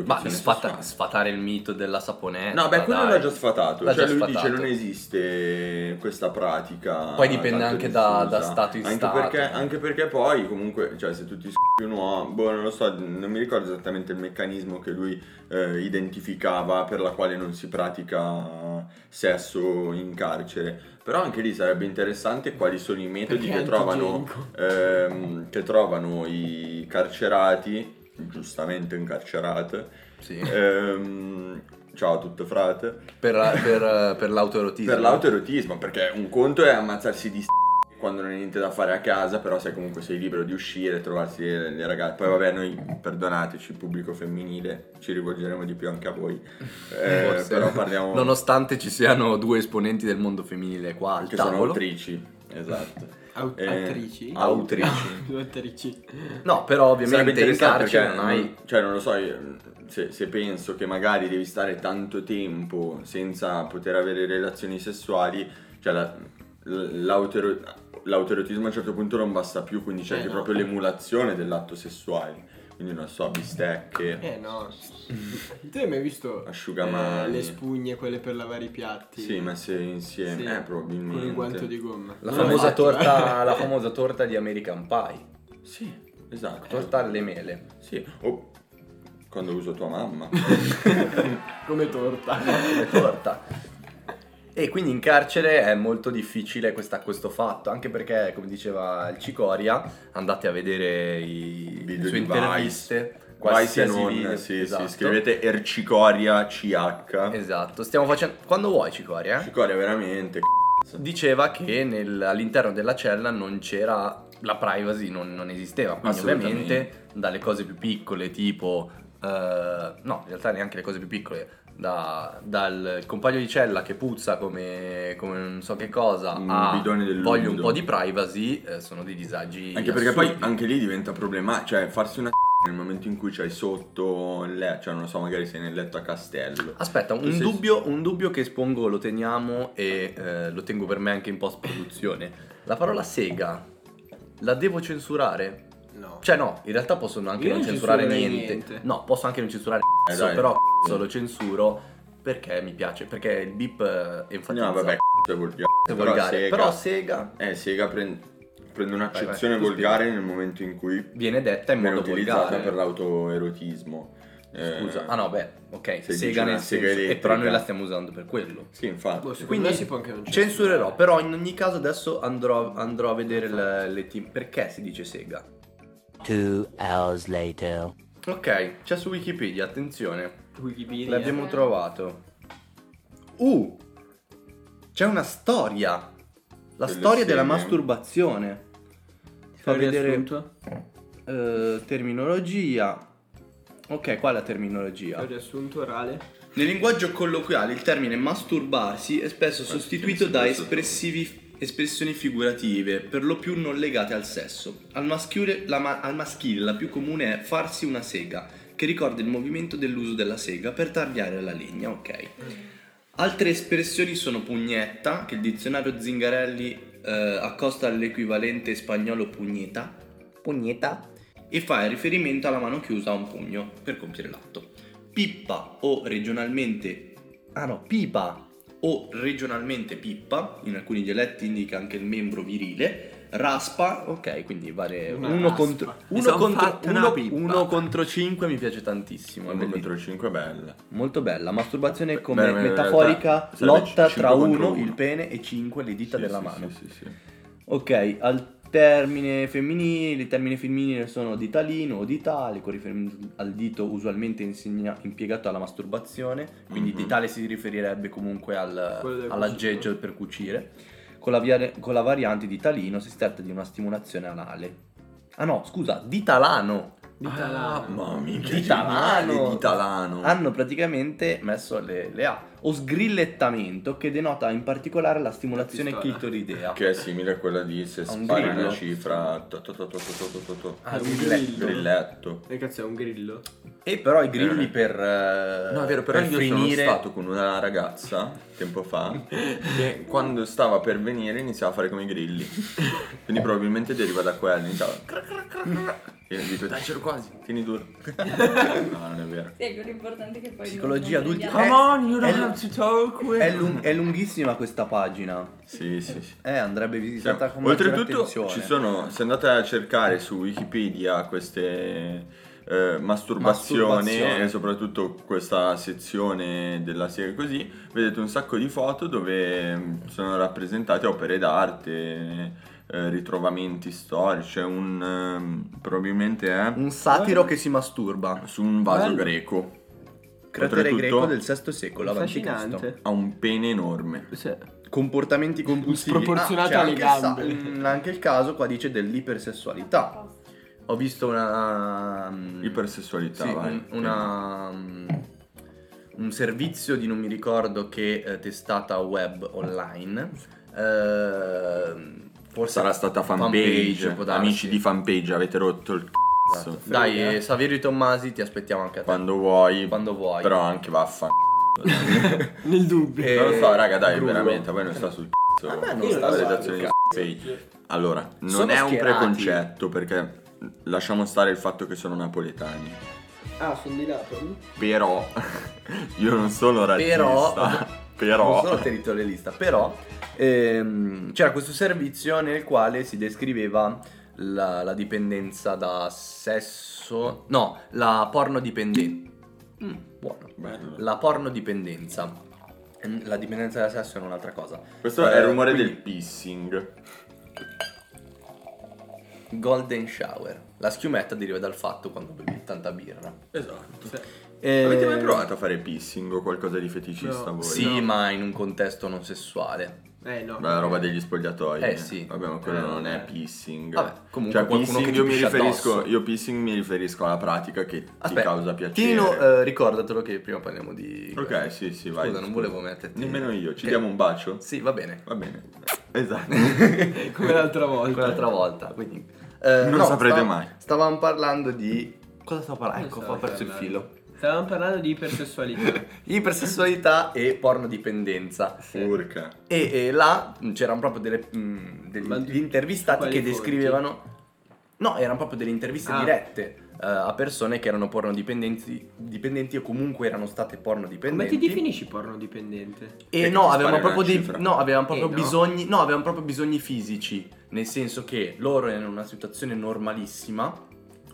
Ma sfata- sfatare il mito della saponetta. No, beh, quello dai. l'ha già sfatato. L'ha cioè, già lui sfatato. dice non esiste questa pratica. Poi dipende anche da- da stato in anche stato. Perché, anche perché poi, comunque, cioè, se tu ti s***i un uomo, boh, non lo so, non mi ricordo esattamente il meccanismo che lui eh, identificava per la quale non si pratica sesso in carcere. Però anche lì sarebbe interessante quali sono i metodi che trovano, ehm, che trovano i carcerati, giustamente incarcerate. Sì. Ehm, ciao a tutto frate. Per, per, per l'autoerotismo. Per l'autoerotismo, perché un conto è ammazzarsi di s*** quando non hai niente da fare a casa, però sai comunque sei libero di uscire, trovarsi le, le ragazze. Poi vabbè, noi perdonateci, pubblico femminile, ci rivolgeremo di più anche a voi. Eh, però parliamo Nonostante ci siano due esponenti del mondo femminile qua al che sono tavolo. autrici. Esatto. Au- Eh, autrici? Autrici. Due attrici. No, però ovviamente in interessante carcere non hai... cioè non lo so, io, se, se penso che magari devi stare tanto tempo senza poter avere relazioni sessuali, cioè la- l'autero- l'autoerotismo a un certo punto non basta più, quindi c'è Eh, anche no. proprio l'emulazione dell'atto sessuale. Quindi non so, bistecche, Eh no. Tu hai mai visto Asciugamani. eh, le spugne, quelle per lavare i piatti? sì, messe insieme, Sì, eh, probabilmente. Con il guanto di gomma. La famosa, fatto, eh. torta, la famosa torta di American Pie. Sì, esatto. Torta alle mele. Sì, o quando uso tua mamma. Come torta. come torta. E quindi in carcere è molto difficile questa- questo fatto, anche perché, come diceva il Cicoria, andate a vedere i, le Video sue di Vice. interviste. Vai se qualsiasi non, sì, esatto. sì, scrivete Ercicoria CH. Esatto, stiamo facendo... Quando vuoi Cicoria? Cicoria veramente, c***o. Diceva che nel- all'interno della cella non c'era... La privacy non, non esisteva, quindi ovviamente dalle cose più piccole tipo... eh, no, in realtà neanche le cose più piccole. Da- dal compagno di cella che puzza come, come non so che cosa Un a voglio un po' di privacy eh, sono dei disagi Anche perché poi assurdi. anche lì diventa problematico, cioè farsi una nel momento in cui c'hai sotto letto, cioè non lo so, magari sei nel letto a castello. Aspetta, un sei- dubbio, un dubbio che espongo lo teniamo e eh, lo tengo per me anche in post produzione. La parola sega la devo censurare? No. Cioè no, in realtà possono anche non non censurare niente. niente. No, posso anche non censurare Eh, cazzo, dai. però cazzo lo censuro perché mi piace, perché il beep eh, enfatizza No, vabbè, c***o è volgare. è volgare. Sega, Però sega eh, Sega prende, prende un'accezione Vai, vai, volgare nel momento in cui viene detta in modo utilizzata volgare. per l'autoerotismo. Eh, Scusa, ah no, beh, ok, se sega nel sega senso, e però noi la stiamo usando per quello. Sì, infatti. Boh, Quindi si può anche non censurare. Censurerò, però in ogni caso adesso andrò, andrò a vedere le, le team. Perché si dice sega? Two hours later. Ok, c'è su Wikipedia, attenzione. Wikipedia. L'abbiamo trovato. Uh! C'è una storia. La storia della masturbazione. Fa vedere eh, terminologia. Ok, qua è la terminologia. Il riassunto orale. Nel linguaggio colloquiale il termine masturbarsi è spesso sostituito da espressivi- espressioni figurative, per lo più non legate al sesso. Al maschile, la, ma- al maschile la più comune è farsi una sega, che ricorda il movimento dell'uso della sega per tagliare la legna, ok. Altre espressioni sono pugnetta, che il dizionario Zingarelli eh, accosta all'equivalente spagnolo pugneta, pugneta, e fa riferimento alla mano chiusa a un pugno per compiere l'atto. Pippa o regionalmente, ah no, pipa o regionalmente pippa, in alcuni dialetti indica anche il membro virile, raspa, ok, quindi vale uno contro, uno contro, uno- uno contro 5 mi piace tantissimo, è 1 bellissimo. contro 5 è bella. Molto bella, masturbazione come Beh, beh, metaforica sarebbe lotta cinque tra contro 1, uno. il pene, e 5, le dita Sì, della sì, mano. Sì, sì, sì. Ok, al termine femminile, il termine femminile sono ditalino o ditale, con riferimento al dito usualmente insegna- impiegato alla masturbazione, quindi Mhm. ditale si riferirebbe comunque al, all'aggeggio per cucire. Con la, via- con la variante ditalino si tratta di una stimolazione anale. Ah no, scusa, ditalano. Di Ah, Talano. ma minchia, Di Talano. geniale, Di Talano. Hanno praticamente messo le, le A, o sgrillettamento, che denota in particolare la stimolazione clitoridea. Che è simile a quella di se spari una cifra. Ah, un grilletto. E cazzo è un grillo? E però i grilli Eh. per, eh, No, è vero, però per io finire... sono stato con una ragazza tempo fa che quando stava per venire iniziava a fare come i grilli. Quindi probabilmente deriva da quello. Iniziava. E io dico, dai, c'ero quasi, tieni duro. No, non è vero. Sì, è che poi Psicologia prendiamo- Eh, on, you don't to talk with È, lung- è lunghissima questa pagina. Sì, sì, sì. Eh, andrebbe visitata con maggiore Oltretutto attenzione. ci sono, se andate a cercare su Wikipedia queste eh, masturbazioni Masturbazione. e soprattutto questa sezione della serie così, vedete un sacco di foto dove mm, sono rappresentate opere d'arte, eh, ritrovamenti storici, c'è un ehm, probabilmente è Un satiro che si masturba. su un vaso Bello. greco. Cratere greco del VI secolo avanti Cristo. Fascinante. Ha un pene enorme. Sì. Comportamenti compulsivi. Sproporzionato c'è alle anche il sa- gambe. mm, anche il caso qua dice dell'ipersessualità. Ho visto una... mm, Ipersessualità, Sì, vai. un, una, mm, un servizio di non mi ricordo che eh, testata web online. eh, forse Sarà stata fanpage. darsi. Amici di fanpage, avete rotto il Esatto. Cazzo. Dai, eh, Saverio Tommasi, ti aspettiamo anche a te. Quando vuoi. Quando vuoi. Però anche vaffa. Nel dubbio. Eh, non lo so, raga, dai, Grullo. veramente. Poi non sta sul cazzo. A me non la sta redazione di sul fanpage. Allora, non Sono è un schierati. preconcetto perché lasciamo stare il fatto che sono napoletani. Ah, sono di Napoli? Però io non sono razzista. Però- Però non sono territorialista, però ehm, c'era questo servizio nel quale si descriveva la, la dipendenza da sesso, no, la pornodipendenza. Mm, buono. Bello. La pornodipendenza. Mm, La dipendenza da sesso è un'altra cosa. Questo Eh, è il rumore quindi- del pissing. Golden shower. La schiumetta deriva dal fatto quando bevi tanta birra. Esatto. Eh, Avete mai provato a fare pissing o qualcosa di feticista No. voi? Sì, No. ma in un contesto non sessuale. Eh no. La roba degli spogliatoi. Eh, sì. Vabbè, ma quello Eh, non è pissing. Vabbè, comunque cioè, qualcuno pissing che ti io mi riferisco. addosso. Io pissing mi riferisco alla pratica che ti Aspetta, causa piacere. Tino, eh, ricordatelo che prima parliamo di... Ok, sì, sì, vai. Scusa, non volevo metterti... Nemmeno io. Ci Ok. diamo un bacio? Sì, va bene. Va bene. Esatto. Come l'altra volta. Quell'altra volta, quindi... eh, Non saprete mai. Stavamo parlando di... Cosa stavo parlando? Ecco, ho perso il parlando? filo. Stavamo parlando di ipersessualità. Ipersessualità e pornodipendenza. Urca. E, e là c'erano proprio delle, mm, degli Ma degli intervistati che fonti? descrivevano... No, erano proprio delle interviste Ah. dirette eh, a persone che erano pornodipendenti dipendenti o comunque erano state Come pornodipendenti. ti definisci porno dipendente? E no, avevano proprio, cifra. no, avevano proprio Eh, no. bisogni. No, avevano proprio bisogni fisici. Nel senso che loro erano in una situazione normalissima.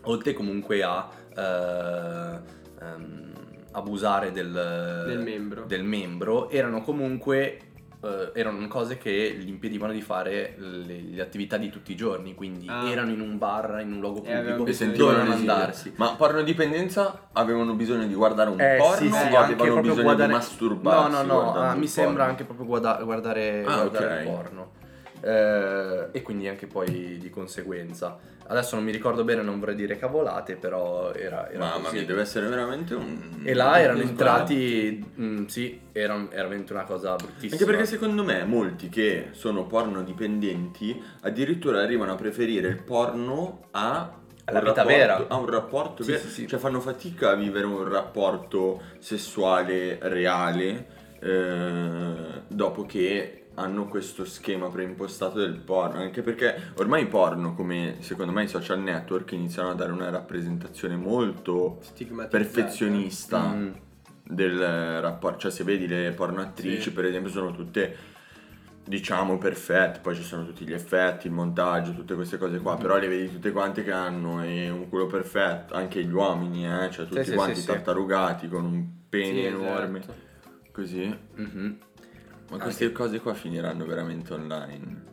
Oltre comunque a eh, ehm, abusare del, Del membro. del membro, erano comunque. eh, erano cose che gli impedivano di fare le, le attività di tutti i giorni. Quindi Ah. erano in un bar, in un luogo E avevano pubblico, E sentivano dovevano andarsi. Ma pornodipendenza avevano bisogno di guardare un Eh, porno sì, sì, o anche avevano proprio bisogno guardare... di masturbarsi No, no, no, ah, mi sembra porno? anche proprio guarda- guardare, Ah, guardare ok. il porno. Eh, e quindi anche poi di conseguenza. Adesso non mi ricordo bene, non vorrei dire cavolate, però era, era Mamma così. mia, deve essere veramente un... E là erano un entrati, mm, sì, era, era veramente una cosa bruttissima. Anche perché secondo me molti che sono porno dipendenti addirittura arrivano a preferire il porno a un vita rapporto- vera. A un rapporto Sì, vero. sì, sì. Cioè fanno fatica a vivere un rapporto sessuale reale eh, dopo che hanno questo schema preimpostato del porno, anche perché ormai i porno, come secondo me i social network, iniziano a dare una rappresentazione molto perfezionista Mm. del rapporto, cioè se vedi le porno attrici Sì. per esempio sono tutte diciamo perfette, poi ci sono tutti gli effetti, il montaggio, tutte queste cose qua, però le vedi tutte quante che hanno e un culo perfetto, anche gli uomini, eh, cioè tutti sì, quanti sì, tartarugati con un pene enorme, esatto. così. Mhm. Ma queste cose qua finiranno veramente online.